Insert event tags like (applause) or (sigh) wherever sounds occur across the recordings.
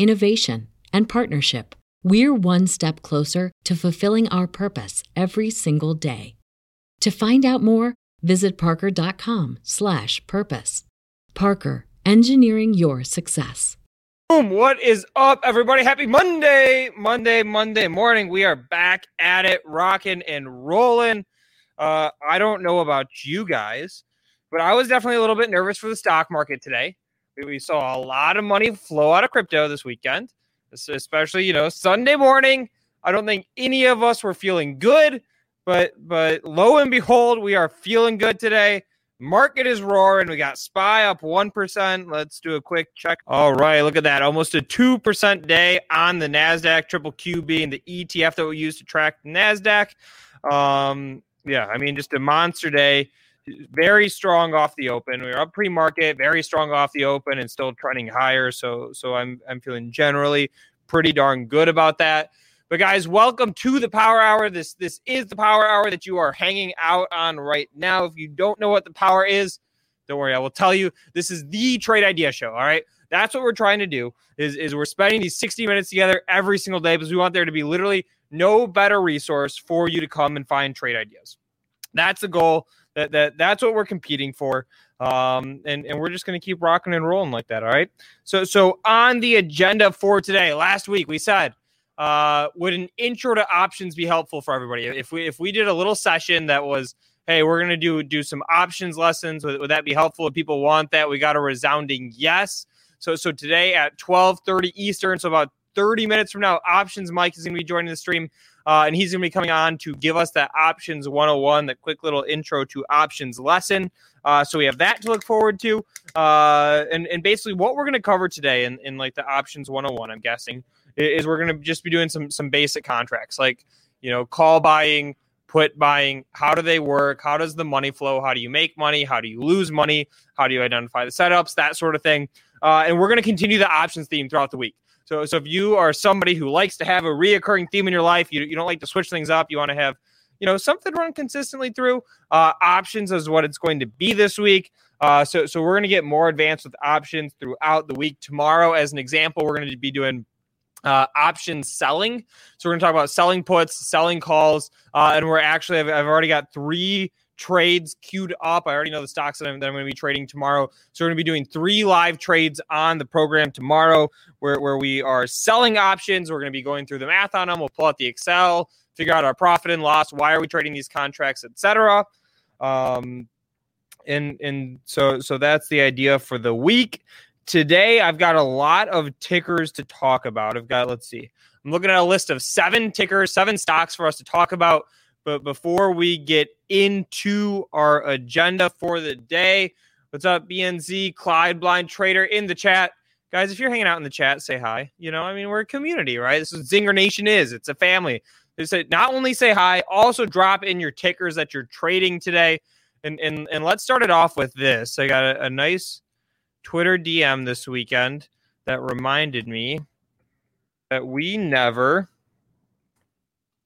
innovation, and partnership, we're one step closer to fulfilling our purpose every single day. To find out more, visit parker.com/purpose. Parker, engineering your success. Boom! What is up, everybody? Happy Monday, Monday, Monday morning. We are back at it, rocking and rolling. Uh, I don't know about you guys, but I was definitely a little bit nervous for the stock market today. We saw a lot of money flow out of crypto this weekend, especially you know Sunday morning. I don't think any of us were feeling good, but but lo and behold, we are feeling good today. Market is roaring. We got SPY up 1%. Let's do a quick check. All right, look at that. Almost a 2% day on the NASDAQ, triple Q being the ETF that we use to track NASDAQ. Um, yeah, I mean, just a monster day very strong off the open. We are up pre-market, very strong off the open, and still trending higher. So, so I'm I'm feeling generally pretty darn good about that. But guys, welcome to the Power Hour. This this is the Power Hour that you are hanging out on right now. If you don't know what the Power is, don't worry, I will tell you. This is the Trade Idea Show. All right. That's what we're trying to do is, is we're spending these 60 minutes together every single day because we want there to be literally no better resource for you to come and find trade ideas. That's the goal. That that that's what we're competing for. Um, and, and we're just going to keep rocking and rolling like that. All right. So, so on the agenda for today, last week we said, uh, would an intro to options be helpful for everybody? If we, if we did a little session that was, Hey, we're going to do, do some options lessons. Would, would that be helpful? If people want that, we got a resounding yes. So, so today at 1230 Eastern, so about 30 minutes from now, options Mike is going to be joining the stream. Uh, and he's going to be coming on to give us that options 101, that quick little intro to options lesson. Uh, so we have that to look forward to. Uh, and, and basically, what we're going to cover today in, in like the options 101, I'm guessing, is we're going to just be doing some some basic contracts like, you know, call buying, put buying. How do they work? How does the money flow? How do you make money? How do you lose money? How do you identify the setups? That sort of thing. Uh, and we're going to continue the options theme throughout the week. So, so if you are somebody who likes to have a reoccurring theme in your life, you, you don't like to switch things up, you want to have, you know, something run consistently through, uh, options is what it's going to be this week. Uh, so, so we're going to get more advanced with options throughout the week. Tomorrow, as an example, we're going to be doing uh, option selling. So we're going to talk about selling puts, selling calls, uh, and we're actually I've, I've already got three trades queued up. I already know the stocks that I'm, that I'm going to be trading tomorrow. So we're going to be doing three live trades on the program tomorrow where, where we are selling options. We're going to be going through the math on them. We'll pull out the Excel, figure out our profit and loss. Why are we trading these contracts, etc. Um, and and so so that's the idea for the week. Today I've got a lot of tickers to talk about. I've got let's see. I'm looking at a list of seven tickers, seven stocks for us to talk about. But before we get into our agenda for the day, what's up, BNZ, Clyde Blind Trader in the chat? Guys, if you're hanging out in the chat, say hi. You know, I mean, we're a community, right? This is Zinger Nation is. It's a family. They say not only say hi, also drop in your tickers that you're trading today. And and and let's start it off with this. I got a, a nice Twitter DM this weekend that reminded me that we never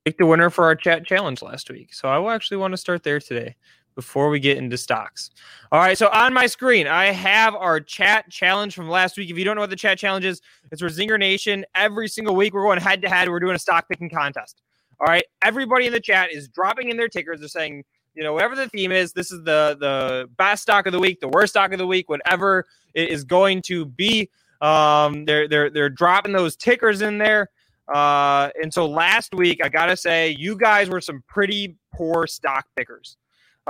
pick the winner for our chat challenge last week. So I will actually want to start there today before we get into stocks. All right, so on my screen, I have our chat challenge from last week. If you don't know what the chat challenge is, it's for Zinger Nation. Every single week, we're going head to head. We're doing a stock picking contest. All right, everybody in the chat is dropping in their tickers. They're saying, you know, whatever the theme is, this is the the best stock of the week, the worst stock of the week, whatever it is going to be. Um, they're they're they're dropping those tickers in there. Uh, and so last week, I gotta say, you guys were some pretty poor stock pickers.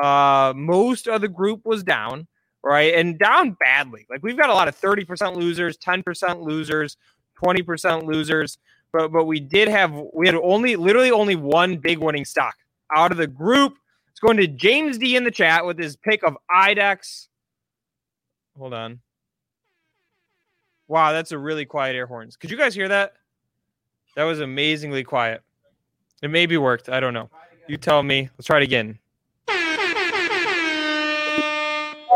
Uh, most of the group was down, right, and down badly. Like we've got a lot of thirty percent losers, ten percent losers, twenty percent losers. But but we did have we had only literally only one big winning stock out of the group. It's going to James D in the chat with his pick of IDEX. Hold on. Wow, that's a really quiet air horns. Could you guys hear that? That was amazingly quiet. It maybe worked. I don't know. You tell me. Let's try it again. All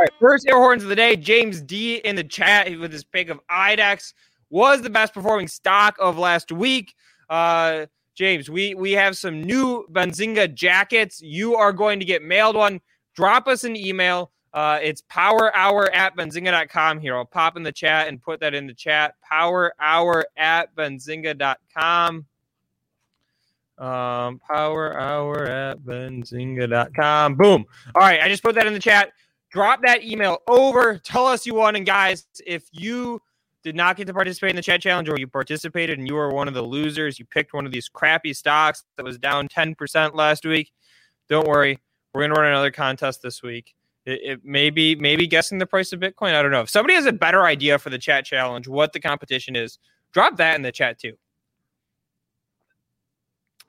right, first air horns of the day. James D in the chat with his pick of IDEX was the best performing stock of last week. Uh, James, we we have some new Benzinga jackets. You are going to get mailed one. Drop us an email. Uh, it's power hour at benzinga.com here. I'll pop in the chat and put that in the chat. Power hour at benzinga.com. Um, power hour at benzinga.com. Boom. All right. I just put that in the chat. Drop that email over. Tell us you won. And guys, if you did not get to participate in the chat challenge or you participated and you were one of the losers, you picked one of these crappy stocks that was down 10% last week, don't worry. We're going to run another contest this week. It, it maybe maybe guessing the price of Bitcoin. I don't know. If somebody has a better idea for the chat challenge, what the competition is, drop that in the chat too.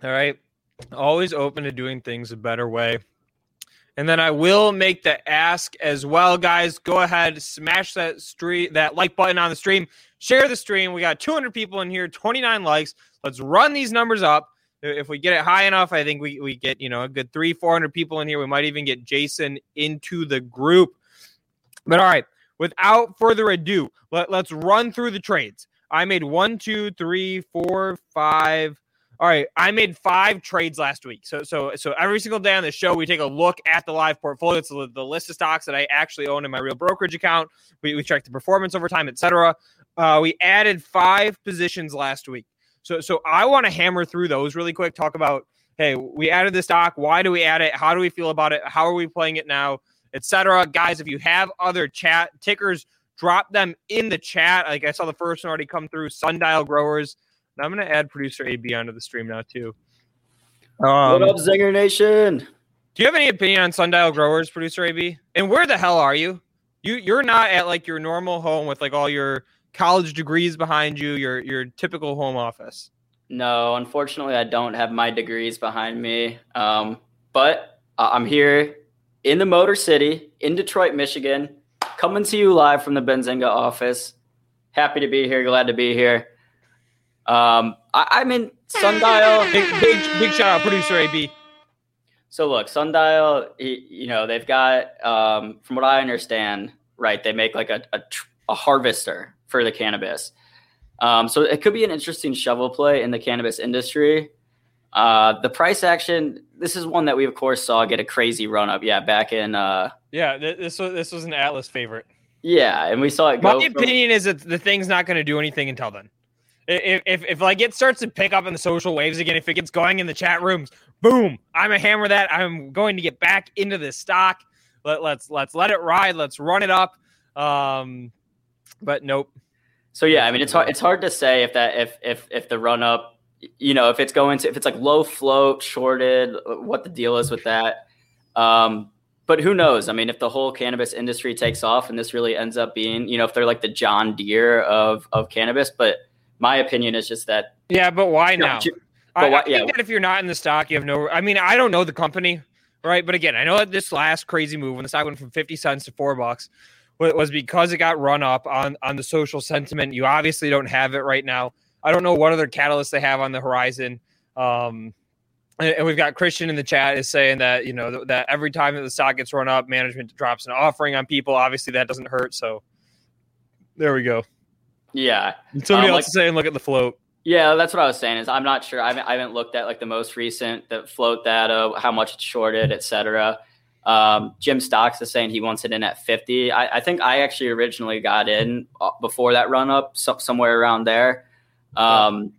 All right. Always open to doing things a better way. And then I will make the ask as well, guys. Go ahead, smash that stream, that like button on the stream, share the stream. We got 200 people in here, 29 likes. Let's run these numbers up. If we get it high enough, I think we, we get, you know, a good three, 400 people in here. We might even get Jason into the group. But all right, without further ado, let, let's run through the trades. I made one, two, three, four, five. All right, I made five trades last week. So, so, so every single day on the show, we take a look at the live portfolio. It's the, list of stocks that I actually own in my real brokerage account. We, we check the performance over time, etc. Uh, we added five positions last week. So, so I want to hammer through those really quick. Talk about, hey, we added this stock. Why do we add it? How do we feel about it? How are we playing it now, etc. Guys, if you have other chat tickers, drop them in the chat. Like I saw the first one already come through. Sundial Growers. And I'm going to add producer AB onto the stream now too. Um, what up, Zinger Nation? Do you have any opinion on Sundial Growers, producer AB? And where the hell are you? You you're not at like your normal home with like all your college degrees behind you, your your typical home office? No, unfortunately, I don't have my degrees behind me. Um, but I'm here in the Motor City in Detroit, Michigan, coming to you live from the Benzinga office. Happy to be here. Glad to be here. Um, I, am in Sundial. (laughs) big, big, big shout out, producer AB. So look, Sundial, you know, they've got, um, from what I understand, right, they make like a, a, a harvester for the cannabis. Um, so it could be an interesting shovel play in the cannabis industry. Uh, the price action, this is one that we of course saw get a crazy run up. Yeah, back in. Uh, yeah, this was this was an Atlas favorite. Yeah, and we saw it. My opinion is that the thing's not going to do anything until then. If, if if like it starts to pick up in the social waves again, if it gets going in the chat rooms, boom! I'm a hammer that. I'm going to get back into this stock. Let, let's let's let it ride. Let's run it up. Um, but nope. So yeah, I mean it's hard it's hard to say if that if if if the run up, you know, if it's going to if it's like low float, shorted, what the deal is with that. Um, but who knows? I mean, if the whole cannabis industry takes off and this really ends up being, you know, if they're like the John Deere of of cannabis, but my opinion is just that. Yeah, but why now? You, but I, why, I think yeah. that if you're not in the stock, you have no. I mean, I don't know the company, right? But again, I know that this last crazy move when the stock went from fifty cents to four bucks was because it got run up on on the social sentiment. You obviously don't have it right now. I don't know what other catalysts they have on the horizon. Um, and, we've got Christian in the chat is saying that you know that every time that the stock gets run up, management drops an offering on people. Obviously, that doesn't hurt. So there we go. Yeah. somebody um, else like, is saying, look at the float. Yeah, that's what I was saying. Is I'm not sure. I haven't, I haven't looked at like the most recent the float data, how much it's shorted, etc. Um, Jim Stocks is saying he wants it in at 50. I, I, think I actually originally got in uh, before that run up, so, somewhere around there. Um,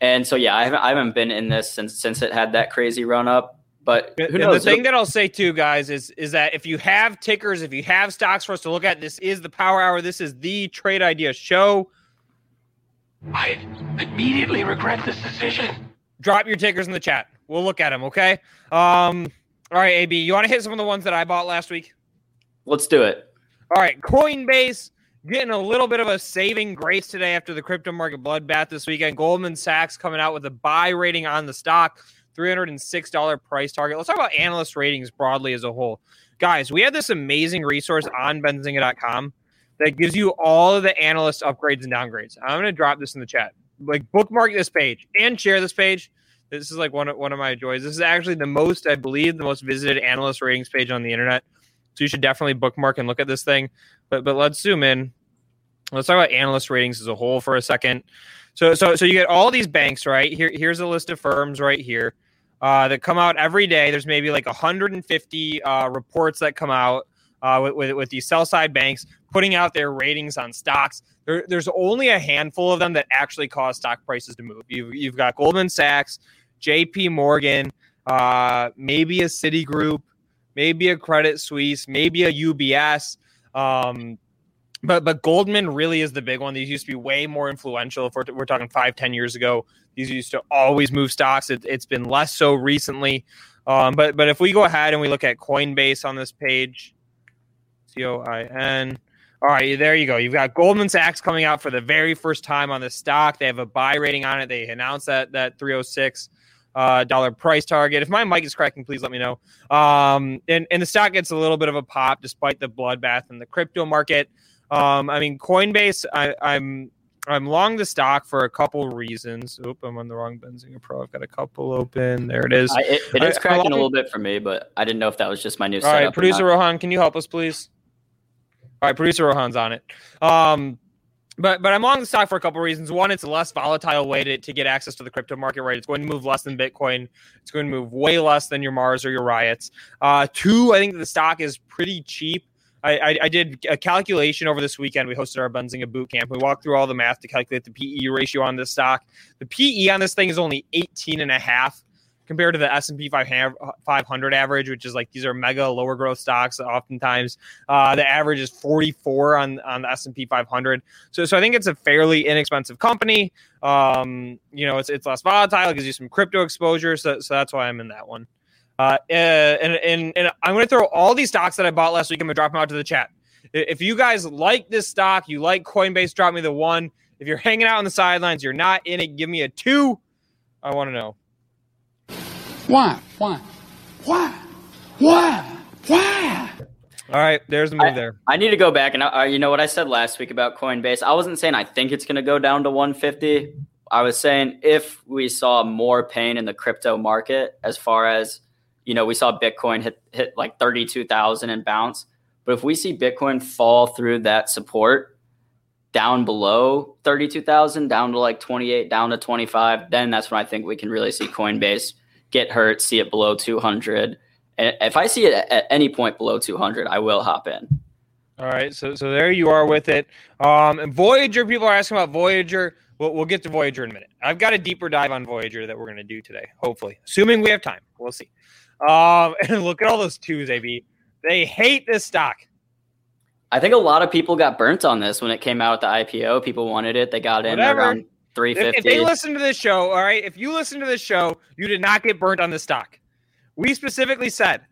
and so yeah, I haven't I haven't been in this since since it had that crazy run up. But who knows? The thing that I'll say too, guys, is is that if you have tickers, if you have stocks for us to look at, this is the Power Hour. This is the Trade Idea Show. I immediately regret this decision. Drop your tickers in the chat. We'll look at them, okay? Um, all right, AB, you want to hit some of the ones that I bought last week? Let's do it. All right, Coinbase getting a little bit of a saving grace today after the crypto market bloodbath this weekend. Goldman Sachs coming out with a buy rating on the stock, $306 price target. Let's talk about analyst ratings broadly as a whole. Guys, we have this amazing resource on benzinga.com that gives you all of the analyst upgrades and downgrades. I'm going to drop this in the chat. Like bookmark this page and share this page. This is like one of one of my joys. This is actually the most, I believe, the most visited analyst ratings page on the internet. So you should definitely bookmark and look at this thing. But but let's zoom in. Let's talk about analyst ratings as a whole for a second. So so so you get all these banks, right? Here here's a list of firms right here uh, that come out every day. There's maybe like 150 uh, reports that come out uh, with, with, with these sell side banks putting out their ratings on stocks. There, there's only a handful of them that actually cause stock prices to move. You've, you've got Goldman Sachs, J.P. Morgan, uh, maybe a Citigroup, maybe a Credit Suisse, maybe a UBS. Um, but but Goldman really is the big one. These used to be way more influential. If we're, we're talking five, ten years ago, these used to always move stocks. It, has been less so recently. Um, but but if we go ahead and we look at Coinbase on this page, C O I N. All right, there you go. You've got Goldman Sachs coming out for the very first time on the stock. They have a buy rating on it. They announced that that 306 uh, dollar price target. If my mic is cracking, please let me know. Um, and and the stock gets a little bit of a pop despite the bloodbath in the crypto market. Um, I mean, Coinbase. I, I'm I'm long the stock for a couple reasons. Oop, I'm on the wrong Benzinga Pro. I've got a couple open. There it is. I, it, it is cracking a little bit for me, but I didn't know if that was just my new. All right, producer Rohan, can you help us, please? All right, producer Rohan's on it. Um, but but I'm long the stock for a couple reasons. One, it's a less volatile way to, to get access to the crypto market, right? It's going to move less than Bitcoin. It's going to move way less than your Mars or your Riots. Uh, two, I think the stock is pretty cheap. I, I, I, did a calculation over this weekend. We hosted our Benzinga boot camp. We walked through all the math to calculate the PE ratio on this stock. The PE on this thing is only 18 and a half compared to the S&P 500 average, which is like these are mega lower growth stocks. Oftentimes, uh, the average is 44 on on the S&P 500. So, so I think it's a fairly inexpensive company. Um, you know, it's it's less volatile. It gives you some crypto exposure. So, so that's why I'm in that one. Uh, and, and, and I'm going to throw all these stocks that I bought last week. I'm going to drop them out to the chat. If you guys like this stock, you like Coinbase, drop me the one. If you're hanging out on the sidelines, you're not in it, give me a two. I want to know. Why? Why? Why? Why? Why? All right, there's the move I, there. I need to go back and uh, you know what I said last week about Coinbase. I wasn't saying I think it's going to go down to 150. I was saying if we saw more pain in the crypto market, as far as you know, we saw Bitcoin hit hit like 32,000 and bounce. But if we see Bitcoin fall through that support down below 32,000, down to like 28, down to 25, then that's when I think we can really see Coinbase get hurt, see it below 200. And if I see it at any point below 200, I will hop in. All right, so so there you are with it. Um, and Voyager, people are asking about Voyager. We'll, we'll get to Voyager in a minute. I've got a deeper dive on Voyager that we're going to do today, hopefully, assuming we have time. We'll see. Um, (laughs) and look at all those twos, AB. They hate this stock. I think a lot of people got burnt on this when it came out at the IPO. People wanted it. They got in Whatever. around 350. If, if, they listen to this show, all right, if you listen to this show, you did not get burnt on the stock. We specifically said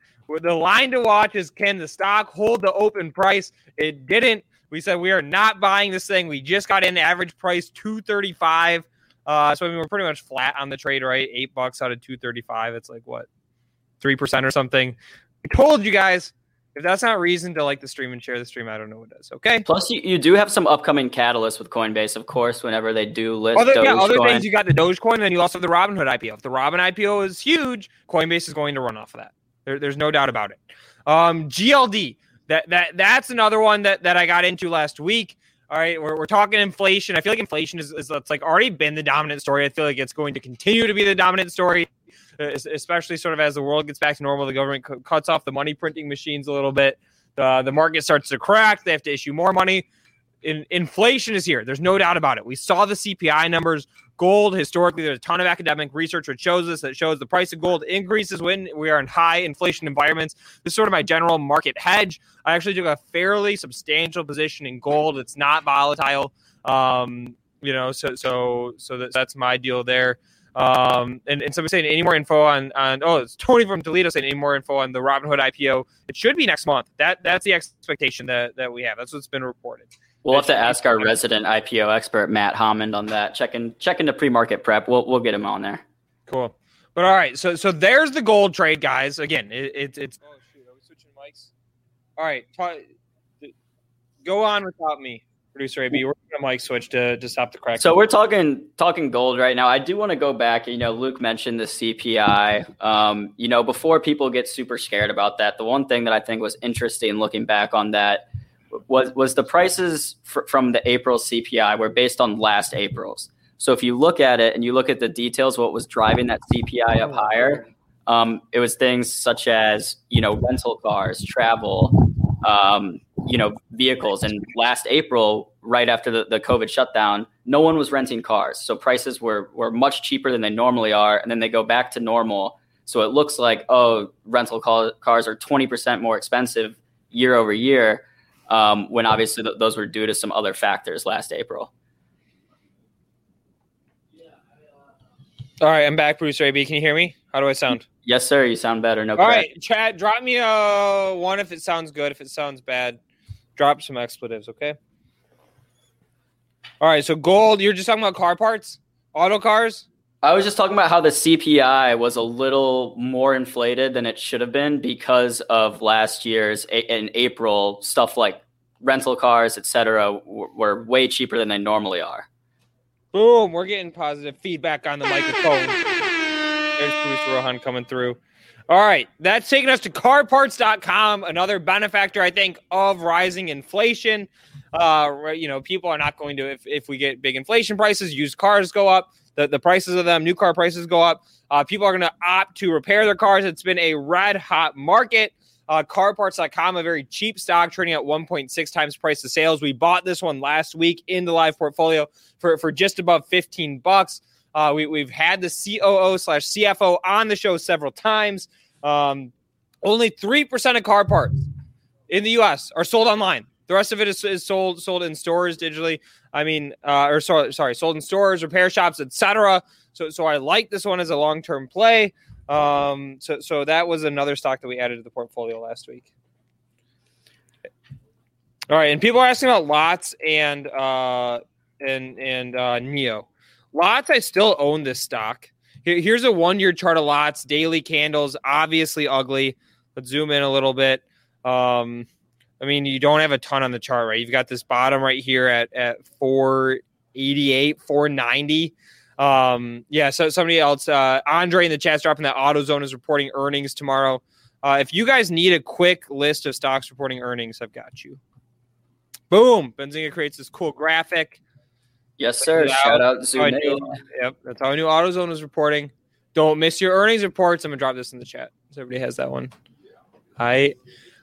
the line to watch is can the stock hold the open price? It didn't. We said we are not buying this thing. We just got in average price 235. Uh, so I mean, we're pretty much flat on the trade, right? Eight bucks out of 235. It's like what 3% or something. I told you guys, if that's not reason to like the stream and share the stream, I don't know what does. Okay. Plus, you, you do have some upcoming catalysts with Coinbase, of course, whenever they do list. Other, yeah, other things, you got the Dogecoin, and then you also have the Robinhood IPO. If the Robin IPO is huge, Coinbase is going to run off of that. There, there's no doubt about it. Um, GLD, that that that's another one that, that I got into last week. All right, we're, we're talking inflation. I feel like inflation is, is it's like already been the dominant story. I feel like it's going to continue to be the dominant story especially sort of as the world gets back to normal. The government c- cuts off the money printing machines a little bit. The, the market starts to crack. They have to issue more money. In, inflation is here. There's no doubt about it. We saw the CPI numbers. Gold, historically, there's a ton of academic research which shows us that shows the price of gold increases when we are in high inflation environments. This is sort of my general market hedge. I actually took a fairly substantial position in gold. It's not volatile. Um, you know, so so so that, that's my deal there. Um, and, and somebody saying any more info on on oh it's Tony from Toledo saying any more info on the Robinhood IPO. It should be next month. That that's the expectation that that we have. That's what's been reported. We'll have to ask our resident IPO expert Matt Hammond on that. Check Checking checking the pre market prep. We'll we'll get him on there. Cool. But all right, so so there's the gold trade, guys. Again, it, it it's. Oh shoot! Are we switching mics? All right, t- go on without me, producer AB. We're gonna mic switch to to stop the crack. So we're talking talking gold right now. I do want to go back. You know, Luke mentioned the CPI. Um, you know, before people get super scared about that, the one thing that I think was interesting looking back on that was was the prices fr- from the April CPI were based on last April's. So if you look at it and you look at the details, what was driving that CPI up higher, um, it was things such as you know rental cars, travel, um, you know vehicles. And last April, right after the, the COVID shutdown, no one was renting cars, so prices were were much cheaper than they normally are, and then they go back to normal. So it looks like oh, rental car- cars are twenty percent more expensive year over year, um, when obviously th- those were due to some other factors last April. All right, I'm back, Bruce AB. Can you hear me? How do I sound? Yes, sir. You sound better. No. All crack. right, chat. Drop me a one if it sounds good. If it sounds bad, drop some expletives. Okay. All right. So gold. You're just talking about car parts, auto cars. I was just talking about how the CPI was a little more inflated than it should have been because of last year's in April stuff like rental cars, et cetera, were, were way cheaper than they normally are. Boom. We're getting positive feedback on the microphone. There's Bruce Rohan coming through. All right. That's taking us to carparts.com, another benefactor, I think, of rising inflation. Uh, you know, people are not going to, if, if we get big inflation prices, used cars go up, the, the prices of them, new car prices go up. Uh, people are going to opt to repair their cars. It's been a red hot market. Uh, carparts.com, a very cheap stock trading at 1.6 times price to sales. We bought this one last week in the live portfolio for, for just above 15 bucks. Uh, we, we've had the COO slash CFO on the show several times. Um, only 3% of car parts in the US are sold online. The rest of it is, is sold sold in stores digitally. I mean, uh, or sorry, sorry, sold in stores, repair shops, etc. So, so I like this one as a long term play. Um, so, so that was another stock that we added to the portfolio last week. All right, and people are asking about LOTZ and uh, and and uh, NIO. LOTZ, I still own this stock. Here, here's a one year chart of LOTZ, daily candles, obviously ugly. Let's zoom in a little bit. Um, I mean, you don't have a ton on the chart, right? You've got this bottom right here at at 488, 490. Um, yeah, so somebody else, uh, Andre in the chat's dropping that AutoZone is reporting earnings tomorrow. Uh, if you guys need a quick list of stocks reporting earnings, I've got you. Boom. Benzinga creates this cool graphic. Yes, sir. Shout out. out Zoom. I knew- Yep, that's how I knew AutoZone is reporting. Don't miss your earnings reports. I'm gonna drop this in the chat so everybody has that one. I,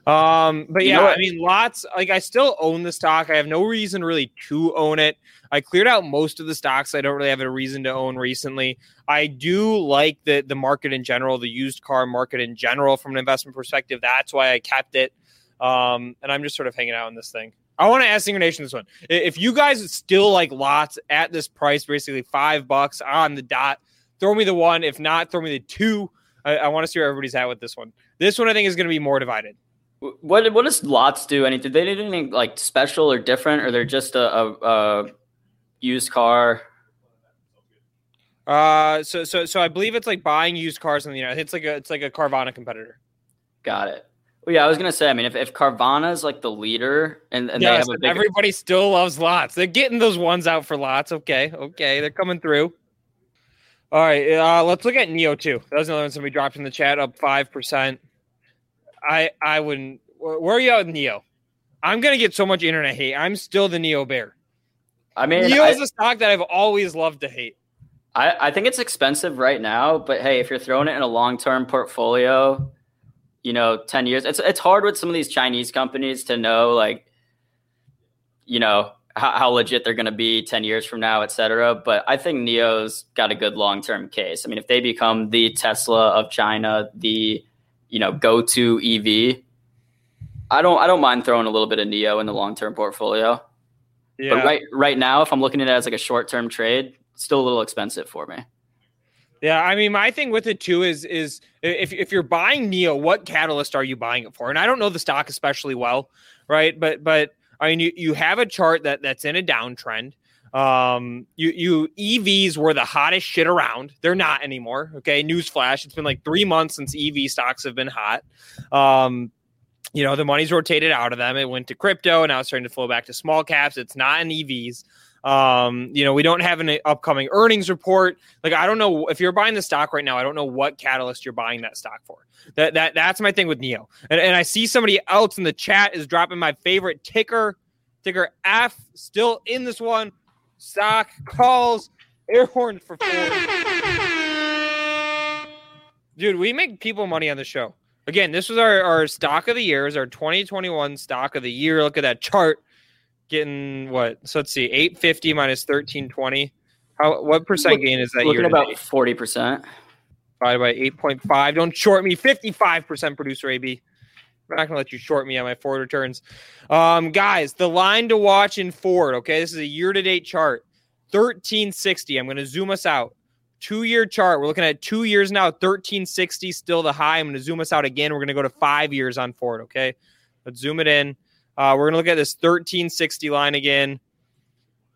um, but You yeah, know I mean, LOTZ. Like I still own the stock. I have no reason really to own it. I cleared out most of the stocks I don't really have a reason to own recently. I do like the the market in general, the used car market in general from an investment perspective. That's why I kept it. Um, and I'm just sort of hanging out in this thing. I want to ask Zinger Nation this one. If you guys still like LOTZ at this price, basically five bucks on the dot, throw me the one. If not, throw me the two. I, I want to see where everybody's at with this one. This one I think is going to be more divided. What what does LOTZ do? Anything? They do anything like special or different, or they're just a, a, a used car? Uh, so so so I believe it's like buying used cars in the United. It's like a it's like a Carvana competitor. Got it. Well, yeah, I was gonna say. I mean, if, if Carvana is like the leader and, and yes, they have a big everybody still loves LOTZ. They're getting those ones out for LOTZ. Okay, okay, they're coming through. All right, uh, let's look at NIO too. That was another one somebody dropped in the chat, up five percent. I I wouldn't. Where are you at with NIO? I'm gonna get so much internet hate. I'm still the NIO bear. I mean, NIO I, is a stock that I've always loved to hate. I, I think it's expensive right now, but hey, if you're throwing it in a long term portfolio, you know, ten years, it's it's hard with some of these Chinese companies to know like, you know, how, how legit they're going to be ten years from now, et cetera. But I think NIO's got a good long term case. I mean, if they become the Tesla of China, the you know go to EV, I don't I don't mind throwing a little bit of NIO in the long term portfolio. Yeah. But right right now, if I'm looking at it as like a short term trade, still a little expensive for me. Yeah, I mean, my thing with it too is is if if you're buying NIO, what catalyst are you buying it for? And I don't know the stock especially well, right? But but I mean, you, you have a chart that that's in a downtrend. Um, you you EVs were the hottest shit around. They're not anymore. Okay, newsflash. It's been like three months since EV stocks have been hot. Um, you know, the money's rotated out of them. It went to crypto, and now it's starting to flow back to small caps. It's not in EVs. Um, you know, we don't have an upcoming earnings report. Like, I don't know if you're buying the stock right now. I don't know what catalyst you're buying that stock for. That that that's my thing with NIO. And, and I see somebody else in the chat is dropping my favorite ticker, ticker F, still in this one. Stock calls air horns for four. Dude, we make people money on the show. Again, this was our, our stock of the year, is our 2021 stock of the year. Look at that chart. Getting what? So let's see, 850 minus 1320. How what percent gain is that Looking about forty percent. divided by 8.5. Don't short me. 55% producer AB. I'm not gonna let you short me on my forward returns. Um, guys, the line to watch in Ford. Okay, this is a year-to-date chart. 1360. I'm gonna zoom us out. Two-year chart. We're looking at two years now. 1360 still the high. I'm gonna zoom us out again. We're gonna go to five years on Ford. Okay, let's zoom it in. Uh, we're gonna look at this 1360 line again.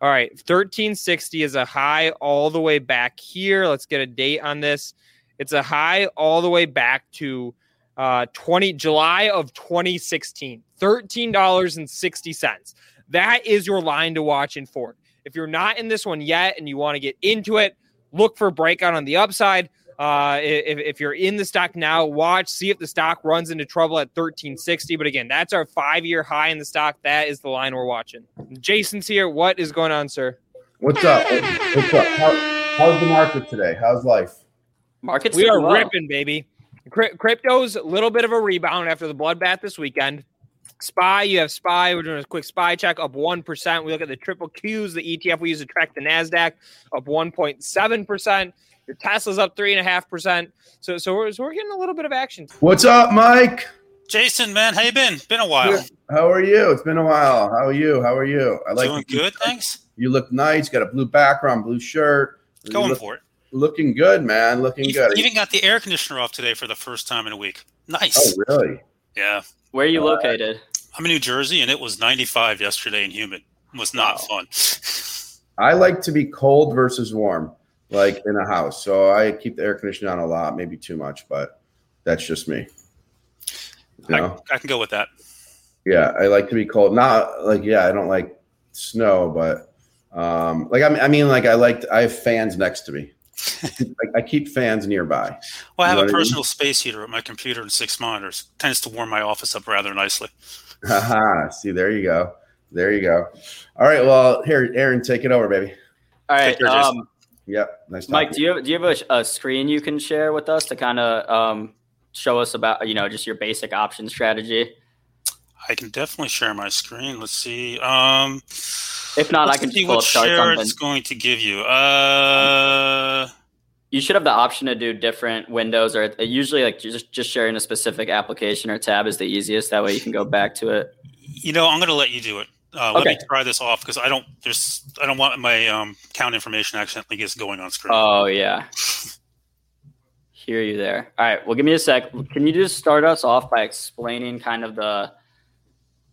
All right, 1360 is a high all the way back here. Let's get a date on this. It's a high all the way back to uh, 20 July of 2016. $13.60. That is your line to watch in Ford. If you're not in this one yet and you want to get into it, look for a breakout on the upside. Uh, if, if you're in the stock now, watch, see if the stock runs into trouble at 1360. But again, that's our five year high in the stock. That is the line we're watching. Jason's here. What is going on, sir? What's up? What's up? How, how's the market today? How's life? Market's we are well. ripping, baby. Cry- Crypto's a little bit of a rebound after the bloodbath this weekend. Spy, you have Spy. We're doing a quick Spy check, up 1%. We look at the triple Qs, the ETF we use to track the NASDAQ, up 1.7%. Your Tesla's up 3.5%. So, so, we're, so we're getting a little bit of action. What's up, Mike? Jason, man, how you been? Been a while. How are you? It's been a while. How are you? How are you? I like Doing you. good, thanks. You look nice. Got a blue background, blue shirt. Going look- for it. Looking good, man. Looking You good. even got the air conditioner off today for the first time in a week. Nice. Oh, really? Yeah. Where are you Uh, located? I'm in New Jersey and it was 95 yesterday and humid. It was not Wow. fun. (laughs) I like to be cold versus warm, like in a house. So I keep the air conditioning on a lot, maybe too much, but that's just me. You know? I, I can go with that. Yeah, I like to be cold. Not like yeah, I don't like snow, but um, like I mean, I mean, like I like I have fans next to me. Like, I keep fans nearby. Well, I have You know a what I mean? personal space heater at my computer and six monitors. Tends to warm my office up rather nicely. Haha. See, there you go. There you go. All right. Well, here, Aaron, take it over, baby. All right, care, um, Yep. Nice. Mike, do you have, do you have a, a screen you can share with us to kind of um, show us about you know just your basic option strategy? I can definitely share my screen. Let's see. Um, If not, I can see what share it's going to give you. Uh, You should have the option to do different windows, or usually like just just sharing a specific application or tab is the easiest. That way you can go back to it. you know, I'm going to let you do it. Uh, Let me try this off because I don't. There's. I don't want my um, count information accidentally gets going on screen. Oh yeah. (laughs) Hear you there. All right. Well, give me a sec. Can you just start us off by explaining kind of the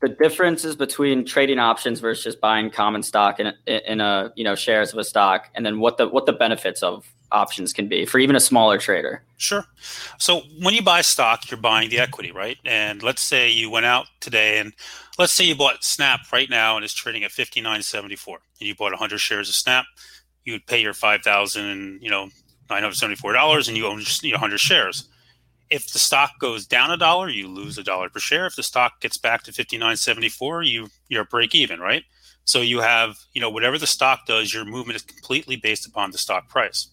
the differences between trading options versus just buying common stock in a, in a you know shares of a stock, and then what the what the benefits of options can be for even a smaller trader. Sure. So when you buy stock, you're buying the equity, right? And let's say you went out today and let's say you bought Snap right now and it's trading at 59.74 and you bought 100 shares of Snap, you would pay your 5,000 you know, $974 and you own you know, 100 shares. If the stock goes down a dollar, you lose a dollar per share. If the stock gets back to 59.74, you you're break even, right? So you have, you know, whatever the stock does, your movement is completely based upon the stock price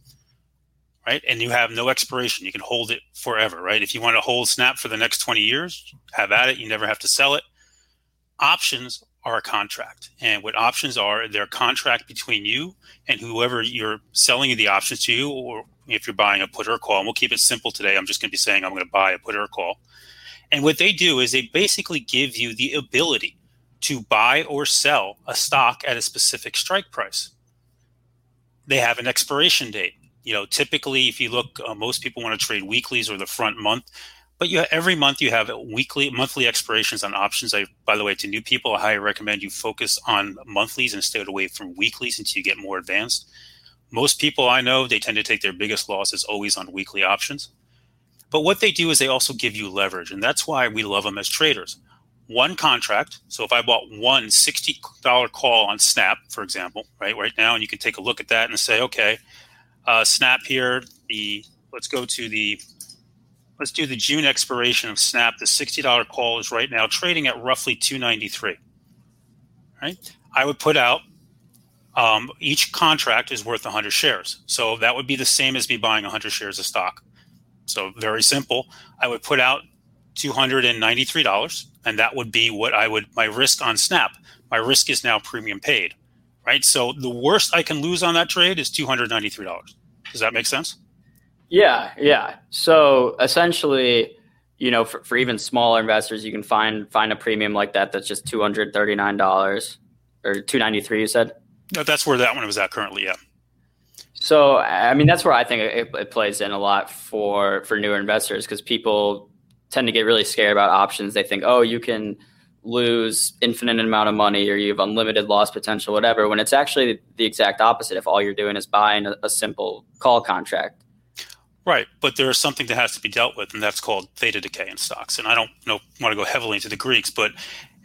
right? And you have no expiration. You can hold it forever, right? If you want to hold Snap for the next 20 years, have at it. You never have to sell it. Options are a contract. And what options are, they're a contract between you and whoever you're selling the options to you, or if you're buying a put or call. And we'll keep it simple today. I'm just going to be saying I'm going to buy a put or call. And what they do is they basically give you the ability to buy or sell a stock at a specific strike price. They have an expiration date. You know, typically, if you look, uh, most people want to trade weeklies or the front month, but you every month you have weekly, monthly expirations on options. I, by the way, to new people, I highly recommend you focus on monthlies and stay away from weeklies until you get more advanced. Most people I know, they tend to take their biggest losses always on weekly options. But what they do is they also give you leverage, and that's why we love them as traders one contract. So if I bought one $60 call on Snap, for example, right, right now, and you can take a look at that and say, okay, uh, Snap here, the let's go to the let's do the June expiration of Snap. The $60 call is right now trading at roughly 293. Right? I would put out um, each contract is worth 100 shares. So that would be the same as me buying 100 shares of stock. So very simple. I would put out $293 and that would be what I would my risk on Snap. My risk is now premium paid, right? So the worst I can lose on that trade is $293. Does that make sense? Yeah, yeah. So essentially, you know, for, for even smaller investors, you can find find a premium like that that's just two hundred thirty nine dollars or two ninety three. You said. No, that's where that one was at currently. Yeah. So I mean, that's where I think it, it plays in a lot for for newer investors because people tend to get really scared about options. They think, oh, you can lose infinite amount of money or you have unlimited loss potential, whatever, when it's actually the exact opposite if all you're doing is buying a, a simple call contract. Right, but there is something that has to be dealt with, and that's called theta decay in stocks. And I don't know, want to go heavily into the Greeks, but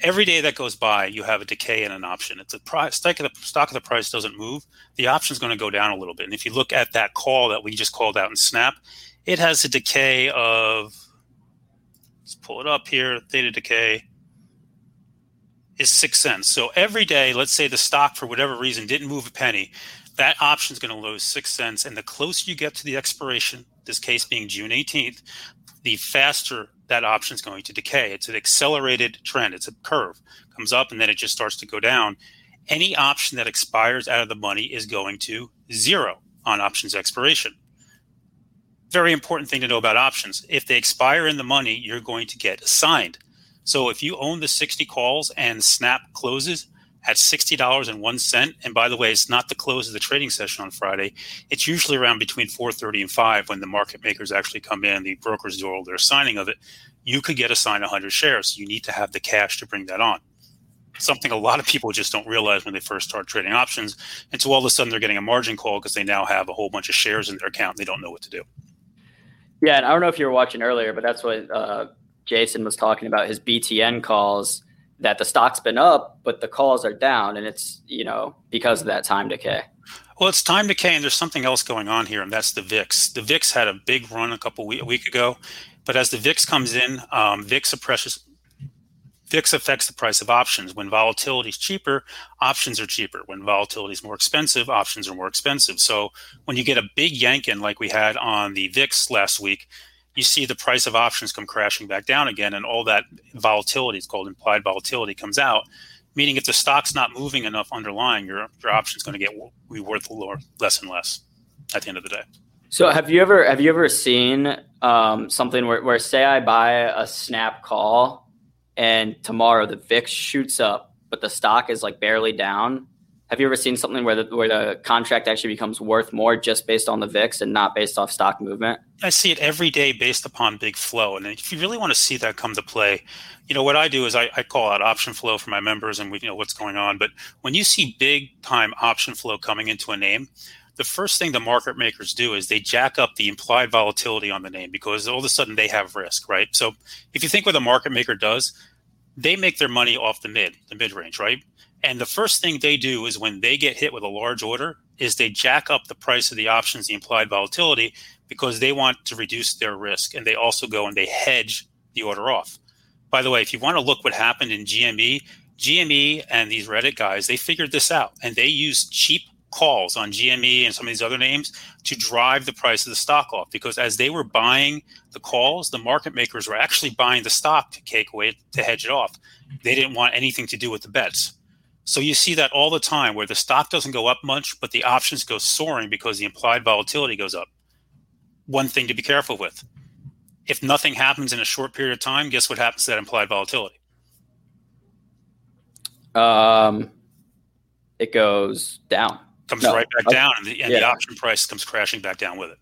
every day that goes by, you have a decay in an option. If the price, stock of the, stock of the price doesn't move, the option is going to go down a little bit. And if you look at that call that we just called out in Snap, it has a decay of Let's pull it up here. Theta decay is six cents. So every day, let's say the stock for whatever reason didn't move a penny, that option is going to lose six cents. And the closer you get to the expiration, this case being June 18th, the faster that option is going to decay. It's an accelerated trend. It's a curve, comes up and then it just starts to go down. Any option that expires out of the money is going to zero on options expiration very important thing to know about options. If they expire in the money, you're going to get assigned. So if you own the 60 calls and Snap closes at $60.01, and by the way, it's not the close of the trading session on Friday. It's usually around between 4:30 and 5 when the market makers actually come in, the brokers do all their signing of it. You could get assigned 100 shares. You need to have the cash to bring that on. Something a lot of people just don't realize when they first start trading options. And so all of a sudden they're getting a margin call because they now have a whole bunch of shares in their account. And they don't know what to do. Yeah, and I don't know if you were watching earlier, but that's what uh, Jason was talking about his BTN calls that the stock's been up, but the calls are down, and it's you know because of that time decay. Well, it's time decay, and there's something else going on here, and that's the VIX. The VIX had a big run a couple week, a week ago, but as the VIX comes in, um, VIX suppresses VIX affects the price of options. When volatility is cheaper, options are cheaper. When volatility is more expensive, options are more expensive. So when you get a big yankin like we had on the VIX last week, you see the price of options come crashing back down again, and all that volatility, it's called implied volatility, comes out. Meaning, if the stock's not moving enough underlying, your your option's going to get be worth lower, less and less at the end of the day. So, have you ever have you ever seen um, something where, where say I buy a snap call and tomorrow the VIX shoots up, but the stock is like barely down. Have you ever seen something where the where the contract actually becomes worth more just based on the VIX and not based off stock movement? I see it every day based upon big flow. And if you really want to see that come to play, you know what I do is I, I call out option flow for my members and we know what's going on. But when you see big time option flow coming into a name, the first thing the market makers do is they jack up the implied volatility on the name because all of a sudden they have risk, right? So if you think what the market maker does, they make their money off the mid, the mid range, right? And the first thing they do is when they get hit with a large order, is they jack up the price of the options, the implied volatility, because they want to reduce their risk. And they also go and they hedge the order off. By the way, if you want to look what happened in GME, GME and these Reddit guys, they figured this out and they used cheap calls on GME and some of these other names to drive the price of the stock off because as they were buying the calls, the market makers were actually buying the stock to take away to hedge it off. They didn't want anything to do with the bets. So you see that all the time where the stock doesn't go up much, but the options go soaring because the implied volatility goes up. One thing to be careful with. If nothing happens in a short period of time, guess what happens to that implied volatility? Um, it goes down. Comes No. right back Okay. down, and, the, and the option price comes crashing back down with it.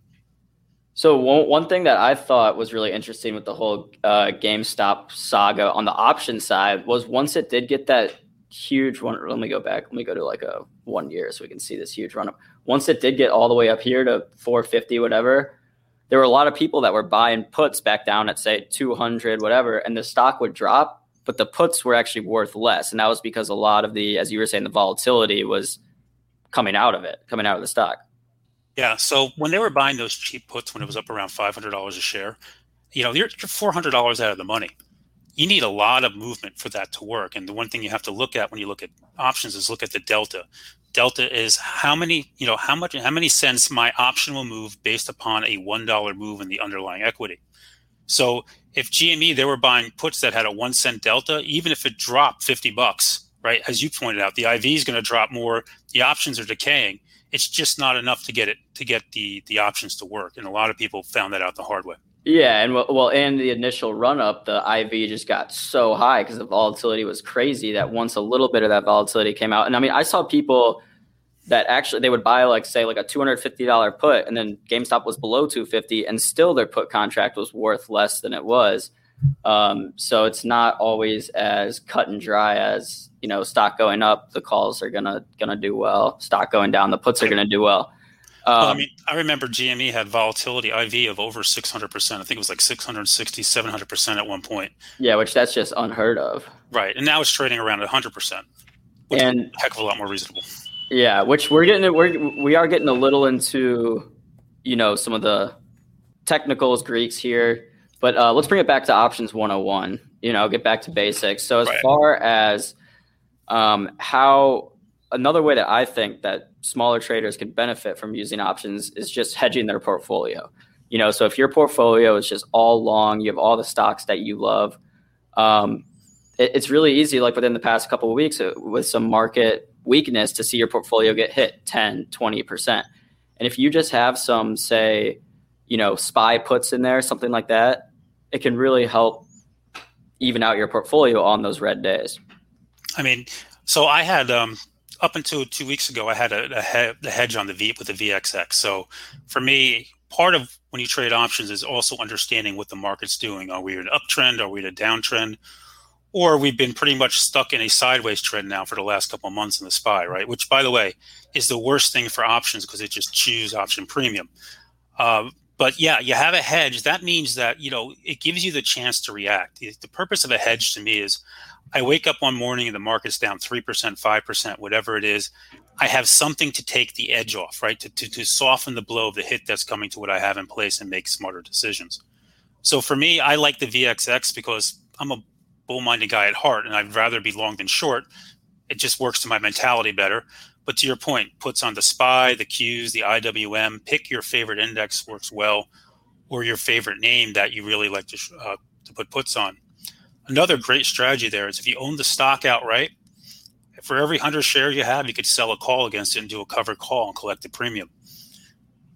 So one, one thing that I thought was really interesting with the whole uh, GameStop saga on the option side was once it did get that huge one. Let me go back. Let me go to like a one year so we can see this huge run up. Once it did get all the way up here to 450, whatever, there were a lot of people that were buying puts back down at say 200, whatever, and the stock would drop, but the puts were actually worth less, and that was because a lot of the, as you were saying, the volatility was coming out of it, coming out of the stock. Yeah. So when they were buying those cheap puts when it was up around five hundred dollars a share, you know, you're, you're four hundred dollars out of the money. You need a lot of movement for that to work. And the one thing you have to look at when you look at options is look at the delta. Delta is how many, you know, how much, how many cents my option will move based upon a one dollar move in the underlying equity. So if GME they were buying puts that had a one cent delta, even if it dropped fifty bucks, right? As you pointed out, the IV is going to drop more. The options are decaying it's just not enough to get it to get the the options to work and a lot of people found that out the hard way Yeah, and well, in the initial run up, the IV just got so high because the volatility was crazy that once a little bit of that volatility came out, and I mean, I saw people that actually they would buy like say like a two hundred fifty dollar put, and then GameStop was below two fifty, and still their put contract was worth less than it was. Um, so it's not always as cut and dry as you know, stock going up, the calls are gonna gonna do well. Stock going down, the puts are gonna do well. Um, well, I mean, I remember GME had volatility IV of over 600%. I think it was like 660, 700% at one point. yeah, which that's just unheard of. Right. And now it's trading around 100%, which And- is a heck of a lot more reasonable. Yeah, which we're getting we're we are getting a little into, you know, some of the technicals, Greeks here. But uh, let's bring it back to options 101. You know, get back to basics. So as Right. far as um, how another way that I think that smaller traders can benefit from using options is just hedging their portfolio. You know, so if your portfolio is just all long, you have all the stocks that you love. Um, it, it's really easy, like within the past couple of weeks, uh, with some market weakness, to see your portfolio get hit 10, 20%. And if you just have some, say, you know, SPY puts in there, something like that, it can really help even out your portfolio on those red days. I mean, so I had um, up until two weeks ago, I had a, a, he- a hedge on the V with the VXX. So for me, part of when you trade options is also understanding what the market's doing. Are we in an uptrend? Are we in a downtrend? Or we've been pretty much stuck in a sideways trend now for the last couple of months in the SPY, right? Which, by the way, is the worst thing for options because it just chews option premium. Uh, but yeah, you have a hedge. That means that you know it gives you the chance to react. The purpose of a hedge to me is I wake up one morning and the market's down 3%, 5%, whatever it is. I have something to take the edge off, right? To, to, to soften the blow of the hit that's coming to what I have in place and make smarter decisions. So for me, I like the VXX because I'm a bull minded guy at heart and I'd rather be long than short. It just works to my mentality better. But to your point, puts on the SPY, the Qs, the IWM, pick your favorite index works well or your favorite name that you really like to, uh, to put puts on. Another great strategy there is if you own the stock outright, for every 100 shares you have, you could sell a call against it and do a covered call and collect the premium.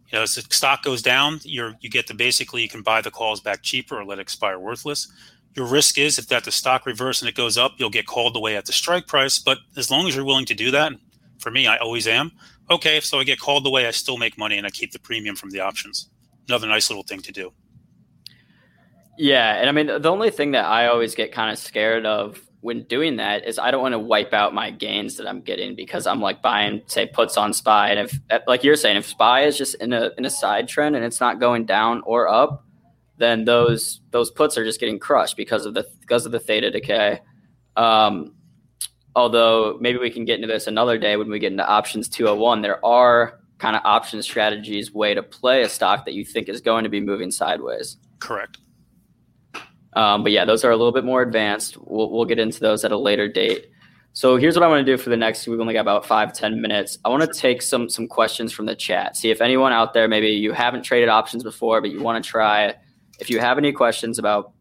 You know, as the stock goes down, you're you get the basically you can buy the calls back cheaper or let it expire worthless. Your risk is if that the stock reverse and it goes up, you'll get called away at the strike price. But as long as you're willing to do that, for me, I always am. Okay, so I get called away, I still make money and I keep the premium from the options. Another nice little thing to do. Yeah, and I mean the only thing that I always get kind of scared of when doing that is I don't want to wipe out my gains that I'm getting because I'm like buying say puts on SPY and if like you're saying if SPY is just in a in a side trend and it's not going down or up, then those those puts are just getting crushed because of the because of the theta decay. Um, although maybe we can get into this another day when we get into options 201 there are kind of option strategies way to play a stock that you think is going to be moving sideways Correct. Um, but yeah, those are a little bit more advanced. We'll, we'll get into those at a later date. So here's what I want to do for the next. We've only got about five ten minutes. I want to take some some questions from the chat. See if anyone out there, maybe you haven't traded options before, but you want to try it. If you have any questions about,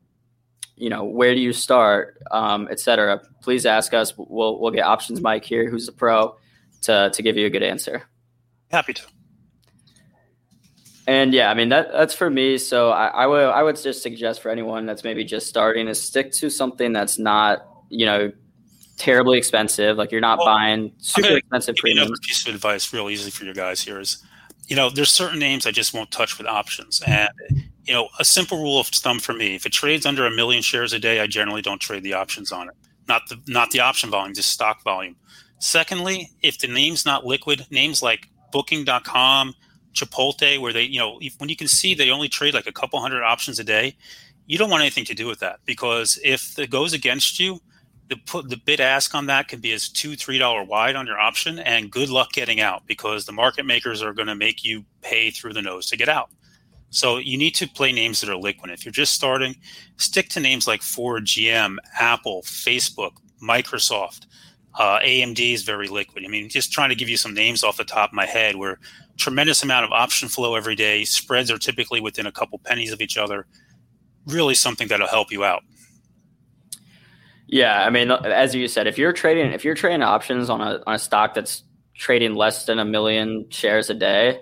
you know, where do you start, um, et cetera, please ask us. We'll we'll get options Mike here, who's a pro, to to give you a good answer. Happy to. And yeah, I mean that that's for me. So I, I would I would just suggest for anyone that's maybe just starting is stick to something that's not you know terribly expensive. Like you're not Well, buying super gonna expensive you another piece of advice, real easy for you guys here is, you know, there's certain names I just won't touch with options, and you know, a simple rule of thumb for me: if it trades under a million shares a day, I generally don't trade the options on it. Not the not the option volume, just stock volume. Secondly, if the name's not liquid, names like Booking.com, Chipotle, where they, you know, if, when you can see they only trade like a couple hundred options a day, you don't want anything to do with that because if it goes against you, the put the bid ask on that can be as two three dollar wide on your option, and good luck getting out because the market makers are going to make you pay through the nose to get out. So you need to play names that are liquid. If you're just starting, stick to names like Ford, GM, Apple, Facebook, Microsoft. Uh, AMD is very liquid. I mean, just trying to give you some names off the top of my head where tremendous amount of option flow every day. Spreads are typically within a couple pennies of each other. Really something that'll help you out. Yeah, I mean, as you said, if you're trading if you're trading options on a on a stock that's trading less than a million shares a day,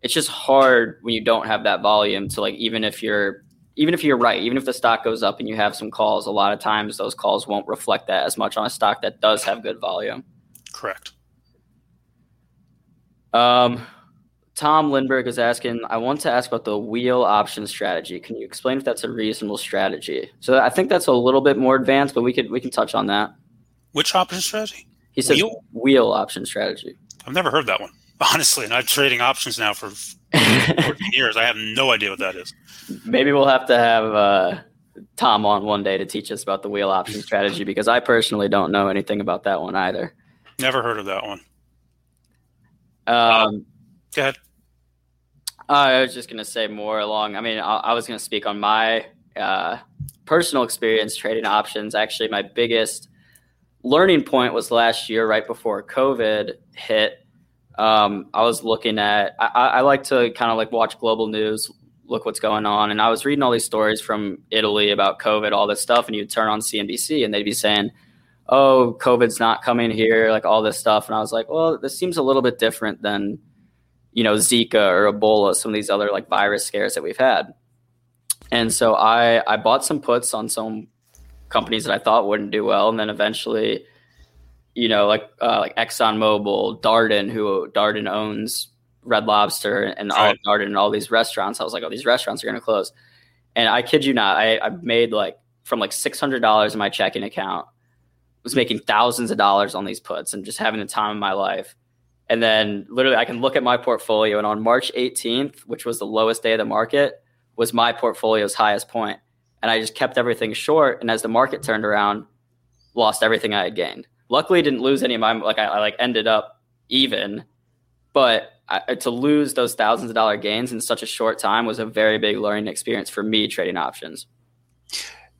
it's just hard when you don't have that volume to like even if you're even if you're right, even if the stock goes up and you have some calls, a lot of times those calls won't reflect that as much on a stock that does have good volume. Correct. Um, Tom Lindbergh is asking, I want to ask about the wheel option strategy. Can you explain if that's a reasonable strategy? So I think that's a little bit more advanced, but we could we can touch on that. Which option strategy? He says Wheel? wheel, option strategy. I've never heard that one. (laughs) Honestly, and I'm trading options now for 14 years. I have no idea what that is. Maybe we'll have to have uh, Tom on one day to teach us about the wheel option strategy because I personally don't know anything about that one either. Never heard of that one. Um, Go ahead. I was just going to say more along. I mean, I, I was going to speak on my uh, personal experience trading options. Actually, my biggest learning point was last year, right before COVID hit. Um, I was looking at, I, I like to kind of like watch global news, look what's going on. And I was reading all these stories from Italy about COVID, all this stuff. And you'd turn on CNBC and they'd be saying, oh, COVID's not coming here, like all this stuff. And I was like, well, this seems a little bit different than, you know, Zika or Ebola, some of these other like virus scares that we've had. And so I, I bought some puts on some companies that I thought wouldn't do well. And then eventually, you know, like uh, like ExxonMobil, Darden, who Darden owns Red Lobster and Olive Right. Garden and all these restaurants. I was like, oh, these restaurants are going to close. And I kid you not, I, I made like from like six hundred dollars in my checking account, was making thousands of dollars on these puts and just having the time of my life. And then literally, I can look at my portfolio, and on March 18th, which was the lowest day of the market, was my portfolio's highest point. And I just kept everything short. And as the market turned around, lost everything I had gained. Luckily, didn't lose any of my like I, I like ended up even, but I, to lose those thousands of dollar gains in such a short time was a very big learning experience for me trading options.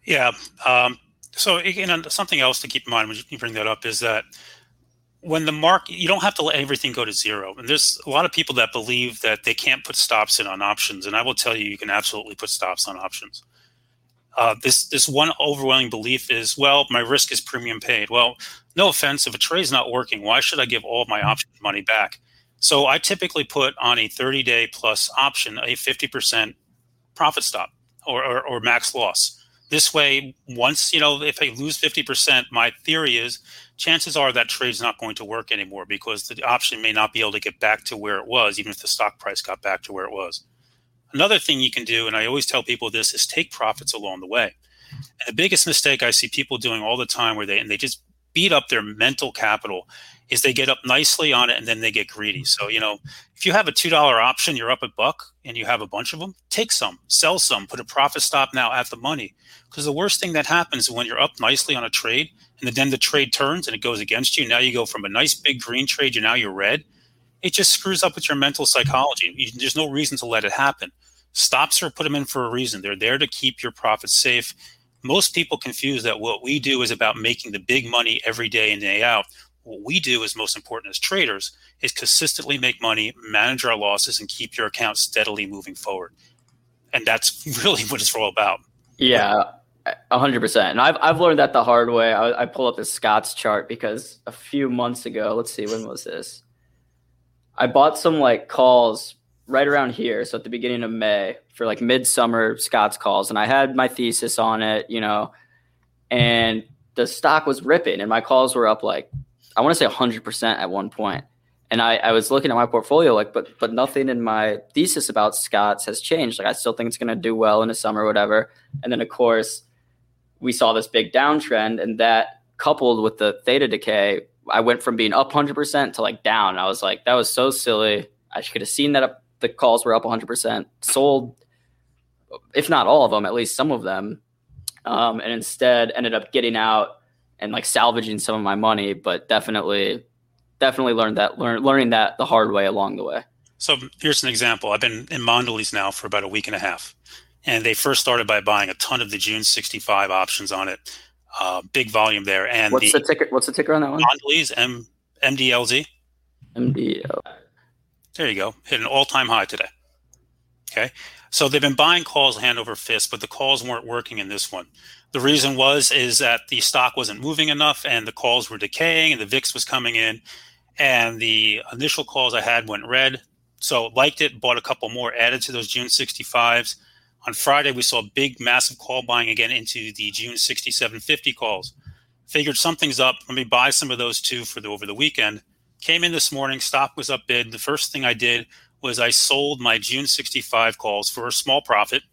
Yeah. Um, so again, something else to keep in mind when you bring that up is that when the market, you don't have to let everything go to zero. And there's a lot of people that believe that they can't put stops in on options, and I will tell you, you can absolutely put stops on options. Uh, this this one overwhelming belief is, well, my risk is premium paid. Well, no offense, if a trade's not working, why should I give all of my mm-hmm. option money back? So I typically put on a 30 day plus option a 50% profit stop or, or, or max loss. This way, once you know, if I lose 50%, my theory is chances are that trade's not going to work anymore because the option may not be able to get back to where it was, even if the stock price got back to where it was. Another thing you can do, and I always tell people this, is take profits along the way. And the biggest mistake I see people doing all the time where they and they just beat up their mental capital is they get up nicely on it and then they get greedy. Mm-hmm. So, you know, if you have a $2 option, you're up a buck and you have a bunch of them, take some, sell some, put a profit stop now at the money. Because the worst thing that happens when you're up nicely on a trade and then the trade turns and it goes against you. Now you go from a nice big green trade, you now you're red. It just screws up with your mental psychology. You, there's no reason to let it happen. Stops are put them in for a reason. They're there to keep your profits safe. Most people confuse that what we do is about making the big money every day and day out. What we do is most important as traders is consistently make money, manage our losses, and keep your account steadily moving forward. And that's (laughs) really what it's all about. Yeah, a hundred percent. And I've I've learned that the hard way. I, I pull up the Scott's chart because a few months ago, let's see, when was this? I bought some like calls right around here, so at the beginning of May for like midsummer Scott's calls, and I had my thesis on it, you know, and the stock was ripping and my calls were up like I want to say 100% at one point. And I, I was looking at my portfolio like, but but nothing in my thesis about Scott's has changed. Like I still think it's going to do well in the summer, or whatever. And then of course, we saw this big downtrend, and that coupled with the theta decay, I went from being up 100% to like down. I was like, that was so silly. I could have seen that the calls were up 100%, sold, if not all of them, at least some of them, um, and instead ended up getting out and like salvaging some of my money. But definitely definitely learned that learn, learning that the hard way along the way. So here's an example. I've been in Mondelez now for about a week and a half, and they first started by buying a ton of the June 65 options on it. Uh, big volume there. And what's the, the, ticker? What's the ticker on that one? Mondelez M MDLZ. MDL. There you go. Hit an all-time high today. Okay. So they've been buying calls hand over fist, but the calls weren't working in this one. The reason was is that the stock wasn't moving enough and the calls were decaying and the VIX was coming in and the initial calls I had went red. So liked it, bought a couple more, added to those June 65s. On Friday, we saw big, massive call buying again into the June 6750 calls. Figured something's up. Let me buy some of those too for the over the weekend. Came in this morning, stock was up bid. The first thing I did was I sold my June 65 calls for a small profit,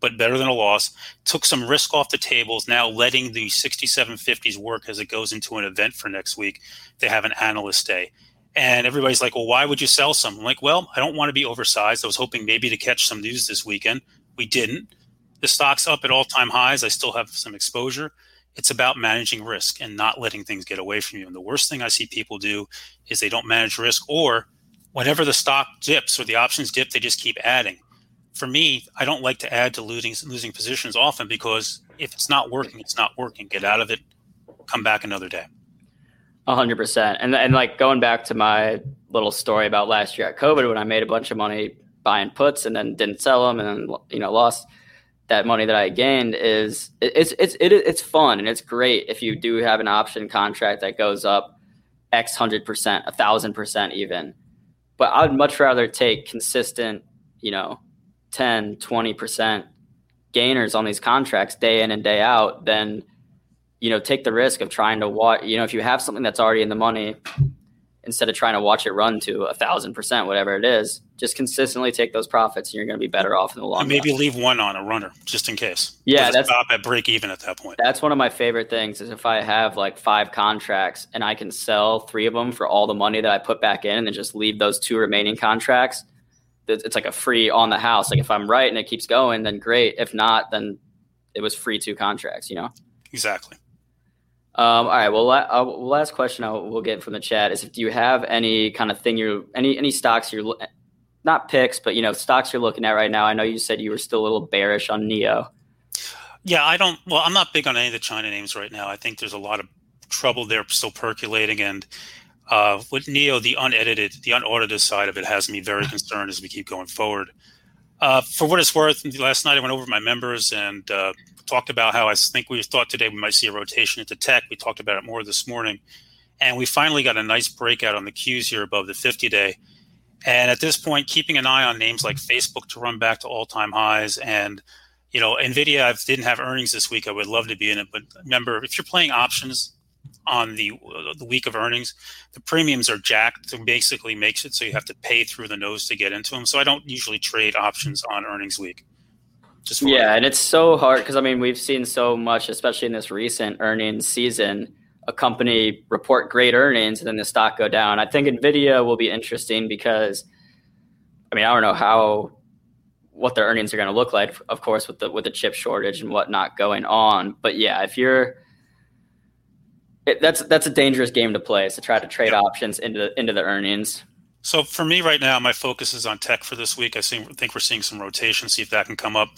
but better than a loss. Took some risk off the tables, now letting the 6750s work as it goes into an event for next week. They have an analyst day. And everybody's like, well, why would you sell some? I'm like, well, I don't want to be oversized. I was hoping maybe to catch some news this weekend. We didn't. The stock's up at all time highs. I still have some exposure. It's about managing risk and not letting things get away from you. And the worst thing I see people do is they don't manage risk, or whenever the stock dips or the options dip, they just keep adding for me, I don't like to add to losing losing positions often because if it's not working, it's not working. Get out of it, come back another day. A hundred percent. And and like going back to my little story about last year at COVID when I made a bunch of money buying puts and then didn't sell them and then you know lost that money that I gained is it's it's it, it's fun and it's great if you do have an option contract that goes up X hundred percent, a thousand percent even. But I'd much rather take consistent, you know, 10, 20% gainers on these contracts day in and day out, than you know, take the risk of trying to watch, you know, if you have something that's already in the money, instead of trying to watch it run to a thousand percent, whatever it is, just consistently take those profits and you're going to be better off in the long run. and maybe run. leave one on a runner just in case. Yeah. That's stop at break even at that point. That's one of my favorite things is if I have like five contracts and I can sell three of them for all the money that I put back in and then just leave those two remaining contracts it's like a free on the house. Like if I'm right and it keeps going, then great. If not, then it was free two contracts. You know. Exactly. Um, all right. Well, la- uh, last question I will get from the chat is: if Do you have any kind of thing you're any any stocks you're not picks, but you know stocks you're looking at right now? I know you said you were still a little bearish on NIO. Yeah, I don't. Well, I'm not big on any of the China names right now. I think there's a lot of trouble there still percolating, and uh, with NIO, the unedited, the unaudited side of it has me very concerned as we keep going forward. Uh, for what it's worth, last night I went over my members and uh, talked about how I think we thought today we might see a rotation into tech. We talked about it more this morning. And we finally got a nice breakout on the Qs here above the 50 day. And at this point, keeping an eye on names like Facebook to run back to all time highs and you know, Nvidia I didn't have earnings this week. I would love to be in it, but remember, if you're playing options, on the the week of earnings, the premiums are jacked. So basically, makes it so you have to pay through the nose to get into them. So I don't usually trade options on earnings week. Just yeah, and it's so hard because I mean we've seen so much, especially in this recent earnings season. A company report great earnings and then the stock go down. I think Nvidia will be interesting because, I mean, I don't know how what their earnings are going to look like, of course, with the with the chip shortage and whatnot going on. But yeah, if you're it, that's that's a dangerous game to play. Is to try to trade yep. options into the, into the earnings. So for me right now, my focus is on tech for this week. I see, think we're seeing some rotation. See if that can come up.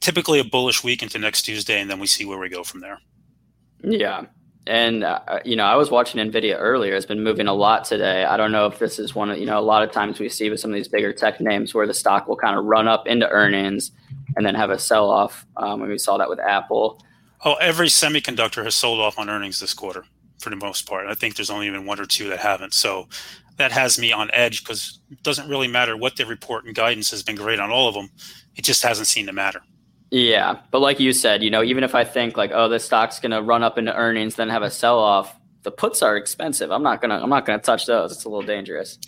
Typically a bullish week into next Tuesday, and then we see where we go from there. Yeah, and uh, you know, I was watching Nvidia earlier. It's been moving a lot today. I don't know if this is one of you know a lot of times we see with some of these bigger tech names where the stock will kind of run up into earnings and then have a sell off. Um, and we saw that with Apple. Oh, every semiconductor has sold off on earnings this quarter for the most part. I think there's only even one or two that haven't. So that has me on edge because it doesn't really matter what they report and guidance has been great on all of them. It just hasn't seemed to matter. Yeah, but like you said, you know, even if I think like, oh, this stock's gonna run up into earnings, then have a sell off, the puts are expensive. I'm not gonna I'm not gonna touch those. It's a little dangerous.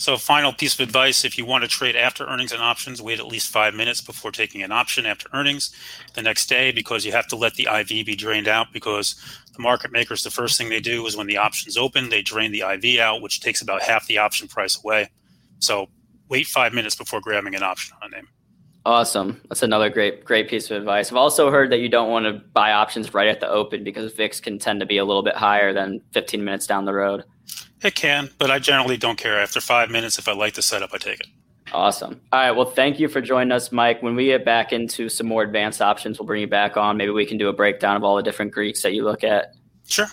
So, final piece of advice if you want to trade after earnings and options, wait at least five minutes before taking an option after earnings the next day because you have to let the IV be drained out. Because the market makers, the first thing they do is when the options open, they drain the IV out, which takes about half the option price away. So, wait five minutes before grabbing an option on a name. Awesome. That's another great, great piece of advice. I've also heard that you don't want to buy options right at the open because VIX can tend to be a little bit higher than 15 minutes down the road. It can, but I generally don't care. After five minutes, if I like the setup, I take it. Awesome. All right. Well, thank you for joining us, Mike. When we get back into some more advanced options, we'll bring you back on. Maybe we can do a breakdown of all the different Greeks that you look at. Sure.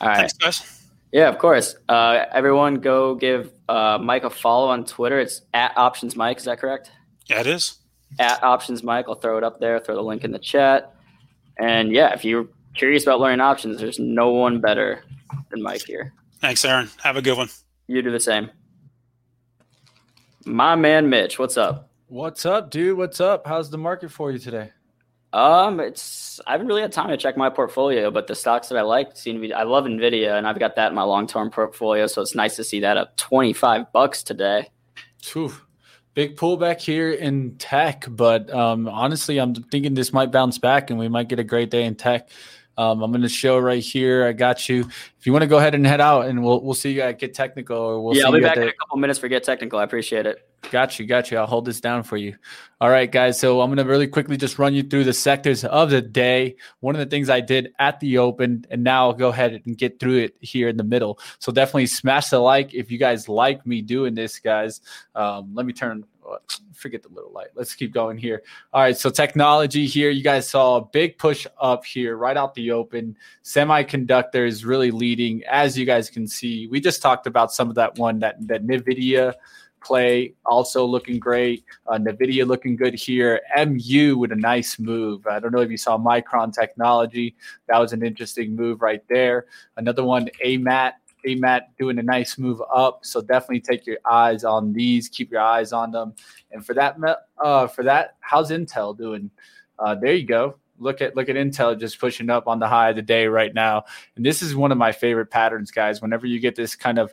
All right. Thanks, guys. Yeah, of course. Uh, everyone, go give uh, Mike a follow on Twitter. It's at Options Mike. Is that correct? Yeah, it is. At Options Mike. I'll throw it up there. Throw the link in the chat. And yeah, if you're curious about learning options, there's no one better than Mike here. Thanks, Aaron. Have a good one. You do the same. My man Mitch, what's up? What's up, dude? What's up? How's the market for you today? Um, it's I haven't really had time to check my portfolio, but the stocks that I like seem to be. I love Nvidia, and I've got that in my long term portfolio, so it's nice to see that up twenty five bucks today. Whew. Big pullback here in tech, but um, honestly, I'm thinking this might bounce back, and we might get a great day in tech. Um, I'm going to show right here. I got you. If you want to go ahead and head out, and we'll we'll see you at Get Technical, or we'll yeah, see I'll be you back in a couple minutes for Get Technical. I appreciate it. Got you, got you. I'll hold this down for you. All right, guys. So I'm going to really quickly just run you through the sectors of the day. One of the things I did at the open, and now I'll go ahead and get through it here in the middle. So definitely smash the like if you guys like me doing this, guys. Um, let me turn. Forget the little light. Let's keep going here. All right. So technology here. You guys saw a big push up here right out the open. Semiconductors really leading, as you guys can see. We just talked about some of that one that that Nvidia play also looking great. Uh, Nvidia looking good here. MU with a nice move. I don't know if you saw Micron Technology. That was an interesting move right there. Another one, AMAT. AMAT doing a nice move up. So definitely take your eyes on these. Keep your eyes on them. And for that, uh, for that, how's Intel doing? Uh, there you go. Look at look at Intel just pushing up on the high of the day right now. And this is one of my favorite patterns, guys. Whenever you get this kind of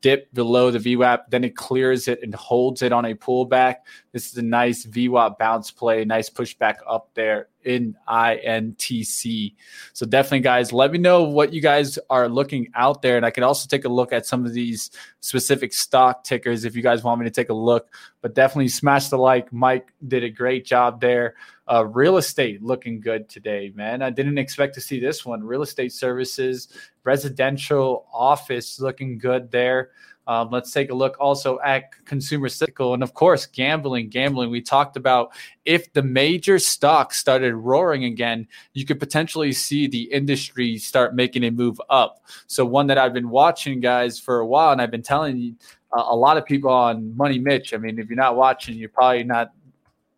dip below the VWAP, then it clears it and holds it on a pullback. This is a nice VWAP bounce play, nice pushback up there in INTC. So definitely, guys, let me know what you guys are looking out there, and I can also take a look at some of these specific stock tickers if you guys want me to take a look. But definitely smash the like. Mike did a great job there. Uh, real estate looking good today, man. I didn't expect to see this one. Real estate services, residential office looking good there. Um, let's take a look also at consumer cycle and of course gambling. Gambling. We talked about if the major stocks started roaring again, you could potentially see the industry start making a move up. So one that I've been watching, guys, for a while, and I've been telling uh, a lot of people on Money Mitch. I mean, if you're not watching, you're probably not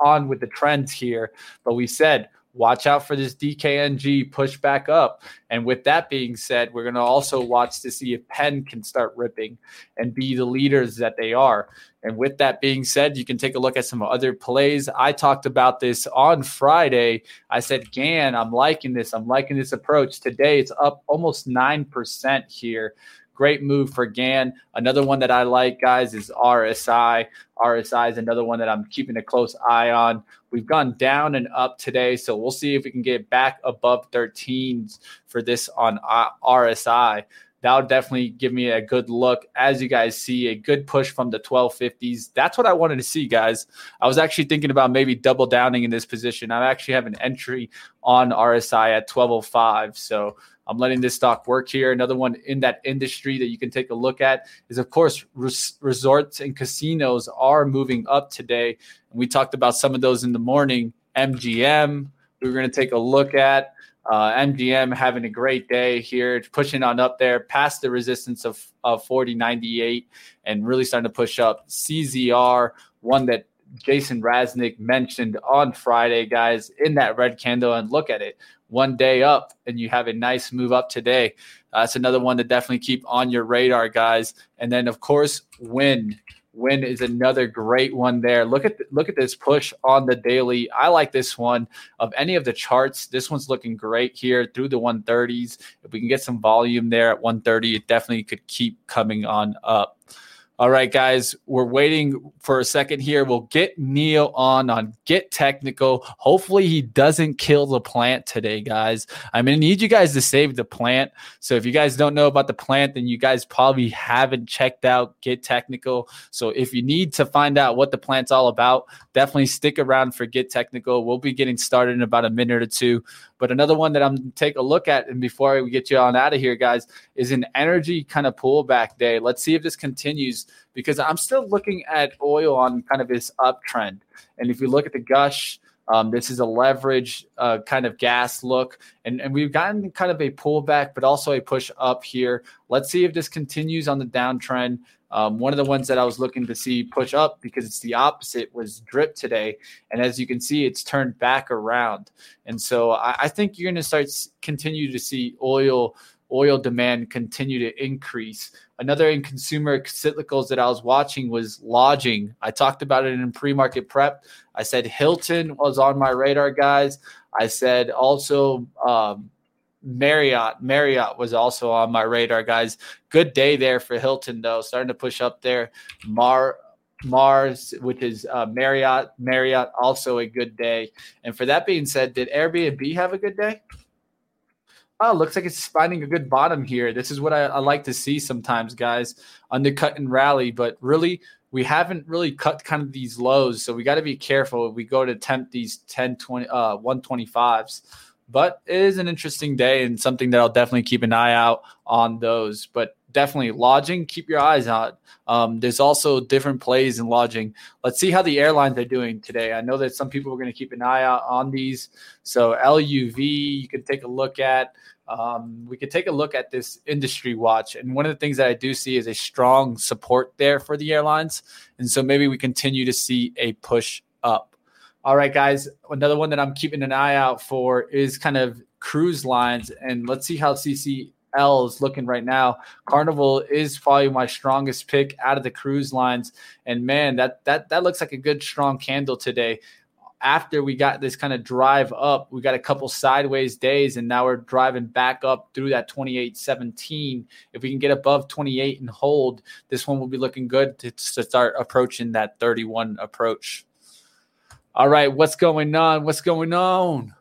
on with the trends here. But we said watch out for this DKNG push back up. And with that being said, we're going to also watch to see if Penn can start ripping and be the leaders that they are. And with that being said, you can take a look at some other plays. I talked about this on Friday. I said, GAN, I'm liking this. I'm liking this approach. Today it's up almost 9% here. Great move for GAN. Another one that I like, guys, is RSI. RSI is another one that I'm keeping a close eye on. We've gone down and up today, so we'll see if we can get back above 13s for this on uh, RSI. That'll definitely give me a good look. As you guys see, a good push from the 1250s. That's what I wanted to see, guys. I was actually thinking about maybe double downing in this position. I actually have an entry on RSI at 1205. So I'm letting this stock work here. Another one in that industry that you can take a look at is, of course, res- resorts and casinos are moving up today. And we talked about some of those in the morning. MGM, we we're going to take a look at. Uh, MGM having a great day here, pushing on up there past the resistance of, of 4098 and really starting to push up. CZR, one that Jason Raznick mentioned on Friday, guys, in that red candle. And look at it one day up and you have a nice move up today. Uh, that's another one to definitely keep on your radar, guys. And then, of course, Wynn. Win is another great one there. Look at look at this push on the daily. I like this one of any of the charts. This one's looking great here through the 130s. If we can get some volume there at 130, it definitely could keep coming on up. All right, guys, we're waiting for a second here. We'll get Neil on on Get Technical. Hopefully, he doesn't kill the plant today, guys. I'm going to need you guys to save the plant. So, if you guys don't know about the plant, then you guys probably haven't checked out Get Technical. So, if you need to find out what the plant's all about, definitely stick around for Get Technical. We'll be getting started in about a minute or two. But another one that I'm take a look at, and before we get you on out of here, guys, is an energy kind of pullback day. Let's see if this continues because I'm still looking at oil on kind of this uptrend. And if you look at the GUSH, um, this is a leverage uh, kind of gas look, and, and we've gotten kind of a pullback, but also a push up here. Let's see if this continues on the downtrend. Um, one of the ones that I was looking to see push up because it's the opposite was DRIP today, and as you can see, it's turned back around. And so I, I think you're going to start continue to see oil oil demand continue to increase. Another in consumer cyclicals that I was watching was lodging. I talked about it in pre-market prep. I said Hilton was on my radar, guys. I said also um, Marriott. Marriott was also on my radar, guys. Good day there for Hilton, though, starting to push up there. Mar Mars, which is uh, Marriott. Marriott also a good day. And for that being said, did Airbnb have a good day? Oh, looks like it's finding a good bottom here. This is what I, I like to see sometimes, guys. Undercut and rally, but really we haven't really cut kind of these lows. So we got to be careful if we go to attempt these 10, 20, uh, 125s but it is an interesting day and something that I'll definitely keep an eye out on those. But definitely lodging, keep your eyes out. Um, there's also different plays in lodging. Let's see how the airlines are doing today. I know that some people are going to keep an eye out on these. So LUV, you can take a look at. Um, we could take a look at this industry watch. And one of the things that I do see is a strong support there for the airlines. And so maybe we continue to see a push up. All right, guys. Another one that I'm keeping an eye out for is kind of cruise lines, and let's see how CCL is looking right now. Carnival is probably my strongest pick out of the cruise lines, and man, that that that looks like a good strong candle today. After we got this kind of drive up, we got a couple sideways days, and now we're driving back up through that 28.17. If we can get above 28 and hold, this one will be looking good to, to start approaching that 31 approach. All right, what's going on? What's going on?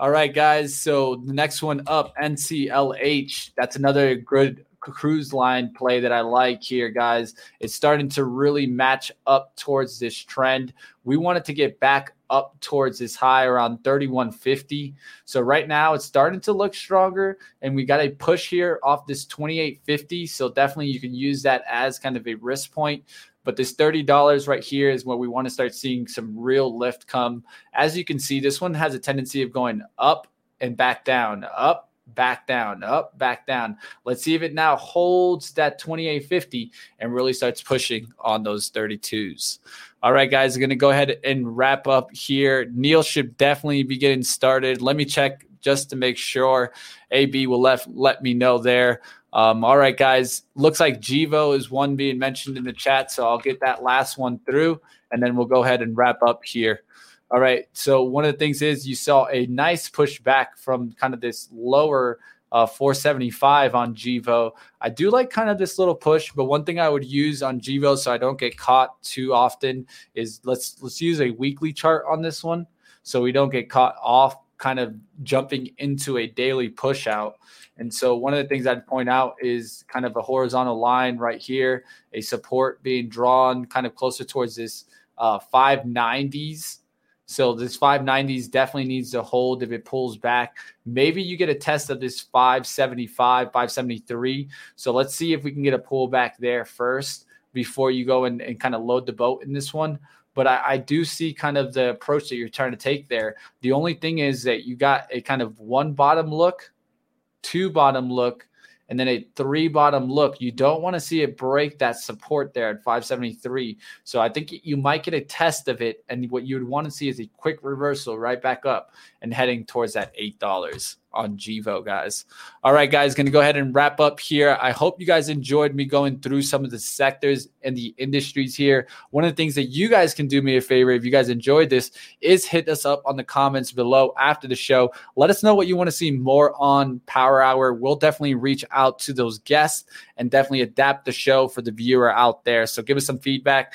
All right, guys. So the next one up, NCLH. That's another good cruise line play that I like here, guys. It's starting to really match up towards this trend. We wanted to get back up towards this high around 3150. So right now it's starting to look stronger and we got a push here off this 2850. So definitely you can use that as kind of a risk point. But this $30 right here is where we want to start seeing some real lift come. As you can see, this one has a tendency of going up and back down, up, back down, up, back down. Let's see if it now holds that 2850 and really starts pushing on those 32s. All right, guys, I'm going to go ahead and wrap up here. Neil should definitely be getting started. Let me check just to make sure AB will let, let me know there. Um, all right, guys. Looks like Gevo is one being mentioned in the chat, so I'll get that last one through, and then we'll go ahead and wrap up here. All right. So one of the things is you saw a nice pushback from kind of this lower uh, 475 on Gevo. I do like kind of this little push, but one thing I would use on Gevo so I don't get caught too often is let's let's use a weekly chart on this one so we don't get caught off kind of jumping into a daily push out. And so one of the things I'd point out is kind of a horizontal line right here, a support being drawn kind of closer towards this uh, 590s. So this 590s definitely needs to hold if it pulls back. Maybe you get a test of this 575, 573. So let's see if we can get a pullback there first before you go and, and kind of load the boat in this one. But I, I, do see kind of the approach that you're trying to take there. The only thing is that you got a kind of one bottom look two bottom look, and then a three bottom look. You don't want to see it break that support there at 573. So I think you might get a test of it. And what you would want to see is a quick reversal right back up and heading towards that $8. On GVO, guys. All right, guys, to go ahead and wrap up here. I hope you guys enjoyed me going through some of the sectors and the industries here. One of the things that you guys can do me a favor if you guys enjoyed this is hit us up on the comments below after the show. Let us know what you want to see more on Power Hour. We'll definitely reach out to those guests and definitely adapt the show for the viewer out there. So give us some feedback.